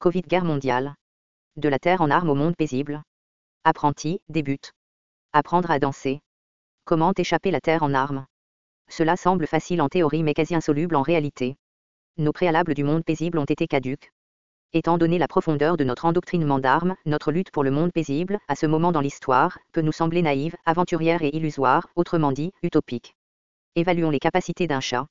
Covid guerre mondiale. De la terre en armes au monde paisible. Apprenti, débute. Apprendre à danser. Comment échapper la terre en armes? Cela semble facile en théorie mais quasi insoluble en réalité. Nos préalables du monde paisible ont été caduques. Étant donné la profondeur de notre endoctrinement d'armes, notre lutte pour le monde paisible, à ce moment dans l'histoire, peut nous sembler naïve, aventurière et illusoire, autrement dit, utopique. Évaluons les capacités d'un chat.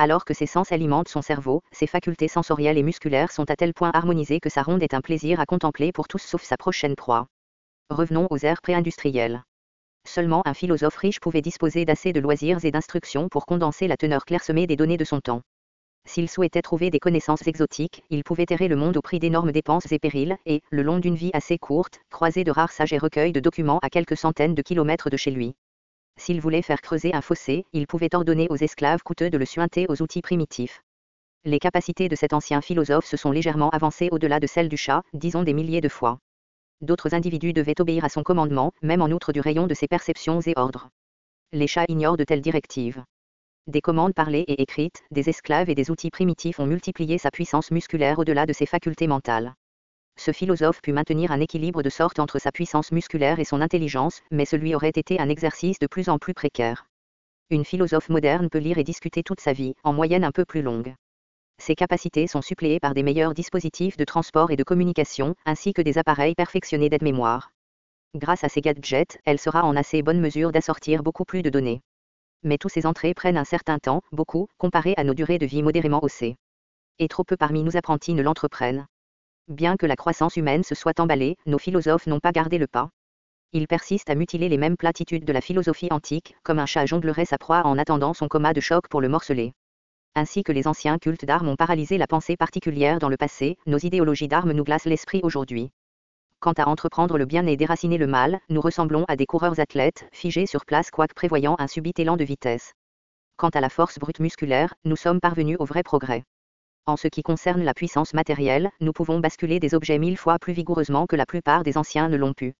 Alors que ses sens alimentent son cerveau, ses facultés sensorielles et musculaires sont à tel point harmonisées que sa ronde est un plaisir à contempler pour tous sauf sa prochaine proie. Revenons aux ères pré-industrielles. Seulement un philosophe riche pouvait disposer d'assez de loisirs et d'instructions pour condenser la teneur clairsemée des données de son temps. S'il souhaitait trouver des connaissances exotiques, il pouvait errer le monde au prix d'énormes dépenses et périls, et, le long d'une vie assez courte, croiser de rares sages et recueils de documents à quelques centaines de kilomètres de chez lui. S'il voulait faire creuser un fossé, il pouvait ordonner aux esclaves coûteux de le suinter aux outils primitifs. Les capacités de cet ancien philosophe se sont légèrement avancées au-delà de celles du chat, disons des milliers de fois. D'autres individus devaient obéir à son commandement, même en outre du rayon de ses perceptions et ordres. Les chats ignorent de telles directives. Des commandes parlées et écrites, des esclaves et des outils primitifs ont multiplié sa puissance musculaire au-delà de ses facultés mentales ce philosophe put maintenir un équilibre de sorte entre sa puissance musculaire et son intelligence, mais celui aurait été un exercice de plus en plus précaire. Une philosophe moderne peut lire et discuter toute sa vie, en moyenne un peu plus longue. Ses capacités sont suppléées par des meilleurs dispositifs de transport et de communication, ainsi que des appareils perfectionnés d'aide-mémoire. Grâce à ces gadgets, elle sera en assez bonne mesure d'assortir beaucoup plus de données. Mais tous ces entrées prennent un certain temps, beaucoup, comparé à nos durées de vie modérément haussées. Et trop peu parmi nous apprentis ne l'entreprennent. Bien que la croissance humaine se soit emballée, nos philosophes n'ont pas gardé le pas. Ils persistent à mutiler les mêmes platitudes de la philosophie antique, comme un chat jonglerait sa proie en attendant son coma de choc pour le morceler. Ainsi que les anciens cultes d'armes ont paralysé la pensée particulière dans le passé, nos idéologies d'armes nous glacent l'esprit aujourd'hui. Quant à entreprendre le bien et déraciner le mal, nous ressemblons à des coureurs athlètes, figés sur place quoique prévoyant un subit élan de vitesse. Quant à la force brute musculaire, nous sommes parvenus au vrai progrès. En ce qui concerne la puissance matérielle, nous pouvons basculer des objets mille fois plus vigoureusement que la plupart des anciens ne l'ont pu.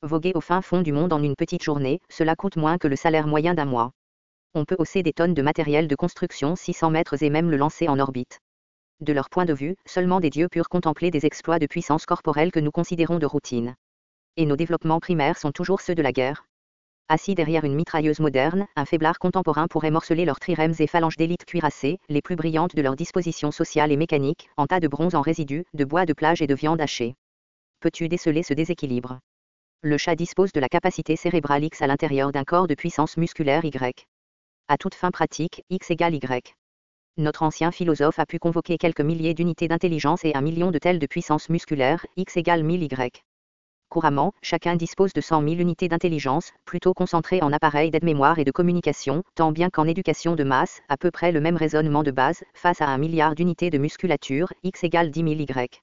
Voguer au fin fond du monde en une petite journée, cela coûte moins que le salaire moyen d'un mois. On peut hausser des tonnes de matériel de construction 600 mètres et même le lancer en orbite. De leur point de vue, seulement des dieux purent contempler des exploits de puissance corporelle que nous considérons de routine. Et nos développements primaires sont toujours ceux de la guerre. Assis derrière une mitrailleuse moderne, un faiblard contemporain pourrait morceler leurs trirèmes et phalanges d'élite cuirassées, les plus brillantes de leurs dispositions sociales et mécaniques, en tas de bronze en résidus, de bois de plage et de viande hachée. Peux-tu déceler ce déséquilibre? Le chat dispose de la capacité cérébrale X à l'intérieur d'un corps de puissance musculaire Y. À toute fin pratique, X égale Y. Notre ancien philosophe a pu convoquer quelques milliers d'unités d'intelligence et un million de telles de puissance musculaire, X égale 1000 Y couramment, chacun dispose de 100 000 unités d'intelligence, plutôt concentrées en appareils d'aide-mémoire et de communication, tant bien qu'en éducation de masse, à peu près le même raisonnement de base, face à un milliard d'unités de musculature, x égale 10 000 y.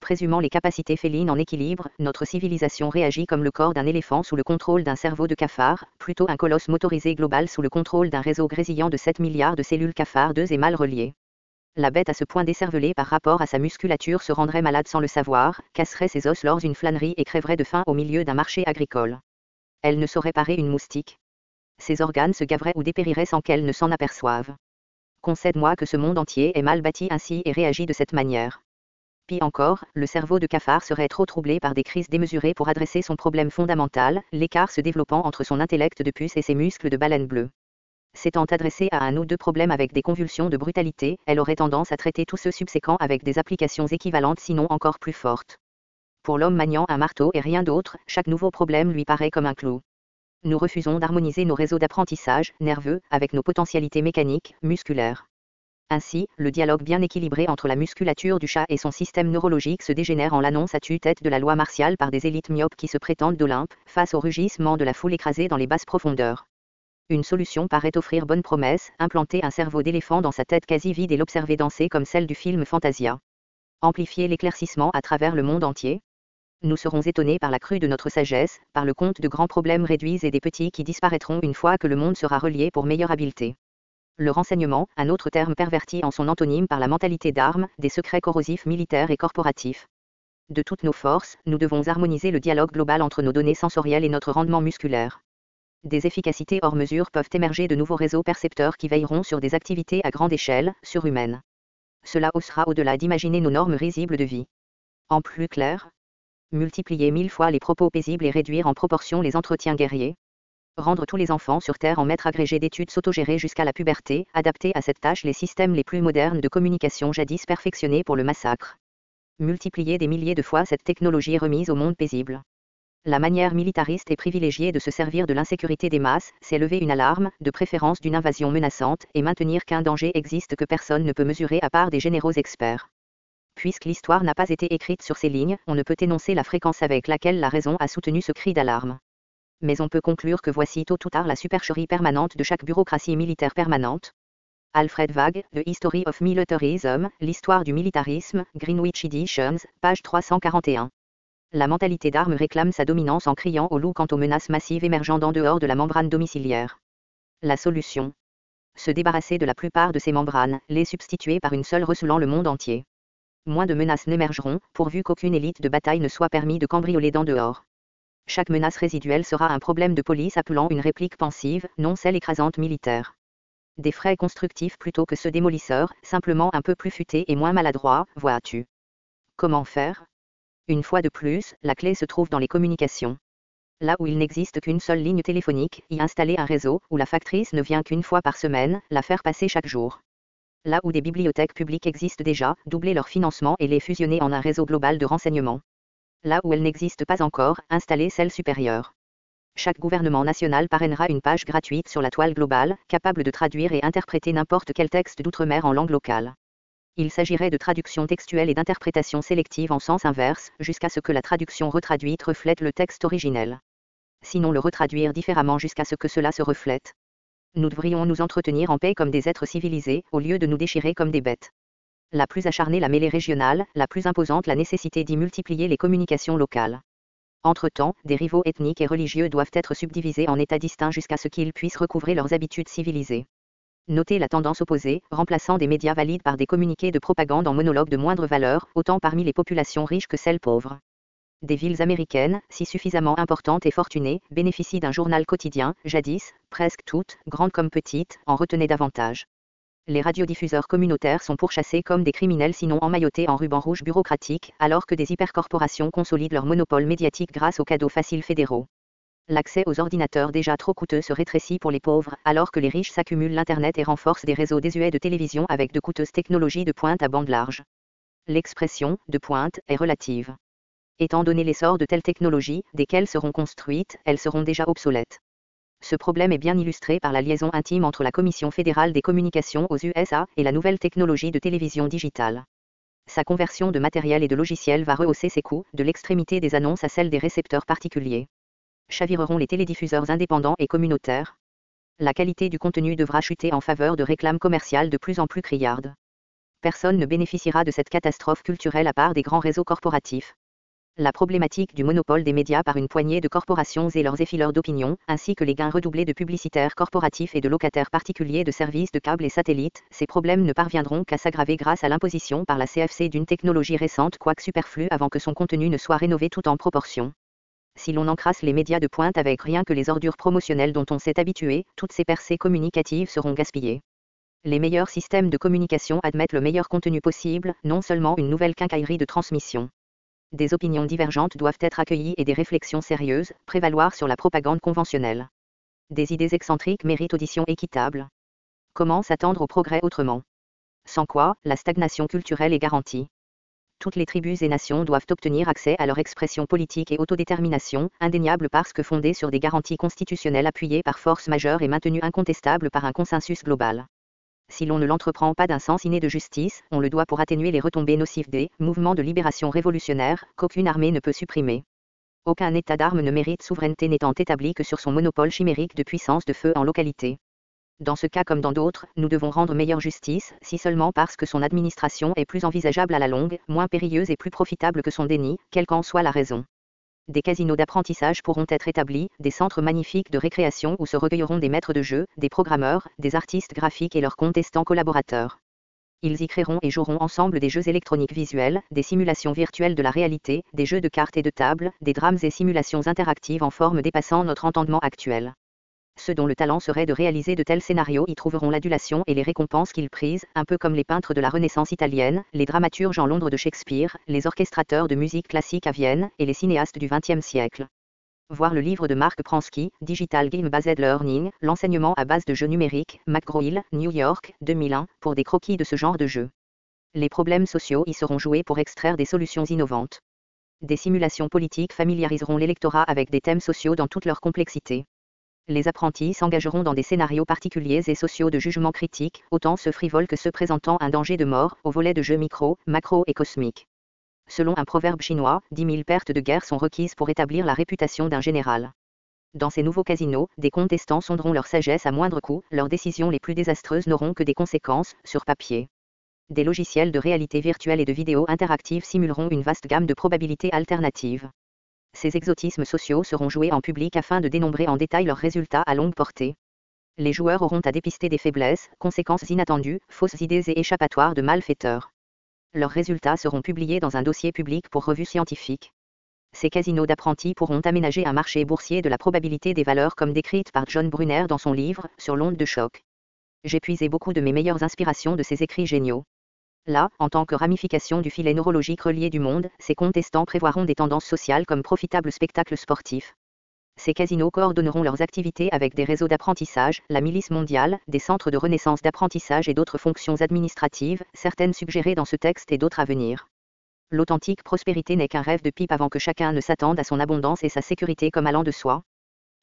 Présumant les capacités félines en équilibre, notre civilisation réagit comme le corps d'un éléphant sous le contrôle d'un cerveau de cafard, plutôt un colosse motorisé global sous le contrôle d'un réseau grésillant de 7 milliards de cellules cafardeuses et mal reliées. La bête à ce point décervelée par rapport à sa musculature se rendrait malade sans le savoir, casserait ses os lors d'une flânerie et crèverait de faim au milieu d'un marché agricole. Elle ne saurait parer une moustique. Ses organes se gaveraient ou dépériraient sans qu'elle ne s'en aperçoive. Concède-moi que ce monde entier est mal bâti ainsi et réagit de cette manière. Pis encore, le cerveau de cafard serait trop troublé par des crises démesurées pour adresser son problème fondamental, l'écart se développant entre son intellect de puce et ses muscles de baleine bleue. S'étant adressée à un ou deux problèmes avec des convulsions de brutalité, elle aurait tendance à traiter tous ceux subséquents avec des applications équivalentes sinon encore plus fortes. Pour l'homme maniant un marteau et rien d'autre, chaque nouveau problème lui paraît comme un clou. Nous refusons d'harmoniser nos réseaux d'apprentissage, nerveux, avec nos potentialités mécaniques, musculaires. Ainsi, le dialogue bien équilibré entre la musculature du chat et son système neurologique se dégénère en l'annonce à tue-tête de la loi martiale par des élites myopes qui se prétendent d'Olympe, face au rugissement de la foule écrasée dans les basses profondeurs. Une solution paraît offrir bonne promesse, implanter un cerveau d'éléphant dans sa tête quasi vide et l'observer danser comme celle du film Fantasia. Amplifier l'éclaircissement à travers le monde entier Nous serons étonnés par la crue de notre sagesse, par le compte de grands problèmes réduits et des petits qui disparaîtront une fois que le monde sera relié pour meilleure habileté. Le renseignement, un autre terme perverti en son antonyme par la mentalité d'armes, des secrets corrosifs militaires et corporatifs. De toutes nos forces, nous devons harmoniser le dialogue global entre nos données sensorielles et notre rendement musculaire des efficacités hors mesure peuvent émerger de nouveaux réseaux percepteurs qui veilleront sur des activités à grande échelle, surhumaines. Cela haussera au-delà d'imaginer nos normes risibles de vie. En plus clair, multiplier mille fois les propos paisibles et réduire en proportion les entretiens guerriers. Rendre tous les enfants sur Terre en maître agrégé d'études s'autogérer jusqu'à la puberté, adapter à cette tâche les systèmes les plus modernes de communication jadis perfectionnés pour le massacre. Multiplier des milliers de fois cette technologie remise au monde paisible. La manière militariste et privilégiée de se servir de l'insécurité des masses, c'est lever une alarme, de préférence d'une invasion menaçante, et maintenir qu'un danger existe que personne ne peut mesurer à part des généraux experts. Puisque l'histoire n'a pas été écrite sur ces lignes, on ne peut énoncer la fréquence avec laquelle la raison a soutenu ce cri d'alarme. Mais on peut conclure que voici tôt ou tard la supercherie permanente de chaque bureaucratie militaire permanente. Alfred Wag, The History of Militarism, l'histoire du militarisme, Greenwich Editions, page 341. La mentalité d'armes réclame sa dominance en criant au loup quant aux menaces massives émergeant d'en dehors de la membrane domiciliaire. La solution Se débarrasser de la plupart de ces membranes, les substituer par une seule recoulant le monde entier moins de menaces n'émergeront, pourvu qu'aucune élite de bataille ne soit permis de cambrioler d'en dehors. Chaque menace résiduelle sera un problème de police appelant une réplique pensive, non celle écrasante militaire. Des frais constructifs plutôt que ceux démolisseurs, simplement un peu plus futés et moins maladroits, vois-tu. Comment faire? Une fois de plus, la clé se trouve dans les communications. Là où il n'existe qu'une seule ligne téléphonique, y installer un réseau, où la factrice ne vient qu'une fois par semaine, la faire passer chaque jour là où des bibliothèques publiques existent déjà, doubler leur financement et les fusionner en un réseau global de renseignement. Là où elles n'existent pas encore, installer celles supérieures. Chaque gouvernement national parrainera une page gratuite sur la toile globale, capable de traduire et interpréter n'importe quel texte d'outre-mer en langue locale. Il s'agirait de traduction textuelle et d'interprétation sélective en sens inverse, jusqu'à ce que la traduction retraduite reflète le texte originel. Sinon le retraduire différemment jusqu'à ce que cela se reflète nous devrions nous entretenir en paix comme des êtres civilisés, au lieu de nous déchirer comme des bêtes. La plus acharnée la mêlée régionale, la plus imposante la nécessité d'y multiplier les communications locales. Entre-temps, des rivaux ethniques et religieux doivent être subdivisés en États distincts jusqu'à ce qu'ils puissent recouvrer leurs habitudes civilisées. Notez la tendance opposée, remplaçant des médias valides par des communiqués de propagande en monologue de moindre valeur, autant parmi les populations riches que celles pauvres des villes américaines, si suffisamment importantes et fortunées, bénéficient d'un journal quotidien, jadis, presque toutes, grandes comme petites, en retenaient davantage. Les radiodiffuseurs communautaires sont pourchassés comme des criminels sinon emmaillotés en ruban rouge bureaucratique, alors que des hypercorporations consolident leur monopole médiatique grâce aux cadeaux faciles fédéraux. L'accès aux ordinateurs déjà trop coûteux se rétrécit pour les pauvres, alors que les riches s'accumulent l'Internet et renforcent des réseaux désuets de télévision avec de coûteuses technologies de pointe à bande large. L'expression de pointe est relative. Étant donné l'essor de telles technologies, desquelles seront construites, elles seront déjà obsolètes. Ce problème est bien illustré par la liaison intime entre la Commission fédérale des communications aux USA et la nouvelle technologie de télévision digitale. Sa conversion de matériel et de logiciel va rehausser ses coûts, de l'extrémité des annonces à celle des récepteurs particuliers. Chavireront les télédiffuseurs indépendants et communautaires. La qualité du contenu devra chuter en faveur de réclames commerciales de plus en plus criardes. Personne ne bénéficiera de cette catastrophe culturelle à part des grands réseaux corporatifs la problématique du monopole des médias par une poignée de corporations et leurs effileurs d'opinion, ainsi que les gains redoublés de publicitaires corporatifs et de locataires particuliers de services de câbles et satellites, ces problèmes ne parviendront qu'à s'aggraver grâce à l'imposition par la CFC d'une technologie récente quoique superflue avant que son contenu ne soit rénové tout en proportion. Si l'on encrasse les médias de pointe avec rien que les ordures promotionnelles dont on s'est habitué, toutes ces percées communicatives seront gaspillées. Les meilleurs systèmes de communication admettent le meilleur contenu possible, non seulement une nouvelle quincaillerie de transmission des opinions divergentes doivent être accueillies et des réflexions sérieuses prévaloir sur la propagande conventionnelle. Des idées excentriques méritent audition équitable. Comment s'attendre au progrès autrement? Sans quoi, la stagnation culturelle est garantie. Toutes les tribus et nations doivent obtenir accès à leur expression politique et autodétermination, indéniable parce que fondée sur des garanties constitutionnelles appuyées par force majeure et maintenues incontestables par un consensus global si l'on ne l'entreprend pas d'un sens inné de justice, on le doit pour atténuer les retombées nocives des mouvements de libération révolutionnaire qu'aucune armée ne peut supprimer. Aucun état d'armes ne mérite souveraineté n'étant établi que sur son monopole chimérique de puissance de feu en localité. Dans ce cas comme dans d'autres, nous devons rendre meilleure justice, si seulement parce que son administration est plus envisageable à la longue, moins périlleuse et plus profitable que son déni, quelle qu'en soit la raison des casinos d'apprentissage pourront être établis, des centres magnifiques de récréation où se recueilleront des maîtres de jeu, des programmeurs, des artistes graphiques et leurs contestants collaborateurs. Ils y créeront et joueront ensemble des jeux électroniques visuels, des simulations virtuelles de la réalité, des jeux de cartes et de table, des drames et simulations interactives en forme dépassant notre entendement actuel. Ceux dont le talent serait de réaliser de tels scénarios y trouveront l'adulation et les récompenses qu'ils prisent, un peu comme les peintres de la Renaissance italienne, les dramaturges en Londres de Shakespeare, les orchestrateurs de musique classique à Vienne, et les cinéastes du XXe siècle. Voir le livre de Mark Pransky, Digital Game Based Learning, l'enseignement à base de jeux numériques, McGraw-Hill, New York, 2001, pour des croquis de ce genre de jeu. Les problèmes sociaux y seront joués pour extraire des solutions innovantes. Des simulations politiques familiariseront l'électorat avec des thèmes sociaux dans toute leur complexité. Les apprentis s'engageront dans des scénarios particuliers et sociaux de jugement critique, autant ceux frivoles que ceux présentant un danger de mort, au volet de jeux micro, macro et cosmique. Selon un proverbe chinois, 10 000 pertes de guerre sont requises pour établir la réputation d'un général. Dans ces nouveaux casinos, des contestants sonderont leur sagesse à moindre coût, leurs décisions les plus désastreuses n'auront que des conséquences, sur papier. Des logiciels de réalité virtuelle et de vidéo interactive simuleront une vaste gamme de probabilités alternatives. Ces exotismes sociaux seront joués en public afin de dénombrer en détail leurs résultats à longue portée. Les joueurs auront à dépister des faiblesses, conséquences inattendues, fausses idées et échappatoires de malfaiteurs. Leurs résultats seront publiés dans un dossier public pour revue scientifique. Ces casinos d'apprentis pourront aménager un marché boursier de la probabilité des valeurs comme décrite par John Brunner dans son livre Sur l'onde de choc. J'ai puisé beaucoup de mes meilleures inspirations de ces écrits géniaux. Là, en tant que ramification du filet neurologique relié du monde, ces contestants prévoiront des tendances sociales comme profitables spectacles sportifs. Ces casinos coordonneront leurs activités avec des réseaux d'apprentissage, la milice mondiale, des centres de renaissance d'apprentissage et d'autres fonctions administratives, certaines suggérées dans ce texte et d'autres à venir. L'authentique prospérité n'est qu'un rêve de pipe avant que chacun ne s'attende à son abondance et sa sécurité comme allant de soi.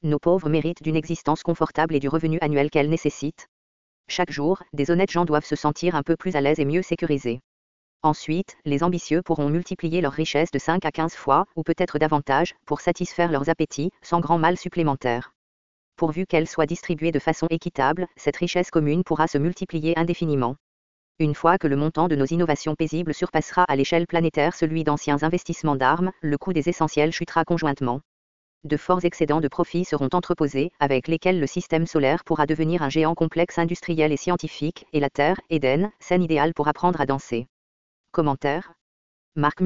Nos pauvres méritent d'une existence confortable et du revenu annuel qu'elles nécessitent. Chaque jour, des honnêtes gens doivent se sentir un peu plus à l'aise et mieux sécurisés. Ensuite, les ambitieux pourront multiplier leurs richesses de 5 à 15 fois, ou peut-être davantage, pour satisfaire leurs appétits, sans grand mal supplémentaire. Pourvu qu'elle soit distribuée de façon équitable, cette richesse commune pourra se multiplier indéfiniment. Une fois que le montant de nos innovations paisibles surpassera à l'échelle planétaire celui d'anciens investissements d'armes, le coût des essentiels chutera conjointement. De forts excédents de profits seront entreposés, avec lesquels le système solaire pourra devenir un géant complexe industriel et scientifique, et la Terre, Éden, scène idéale pour apprendre à danser. Commentaire Marc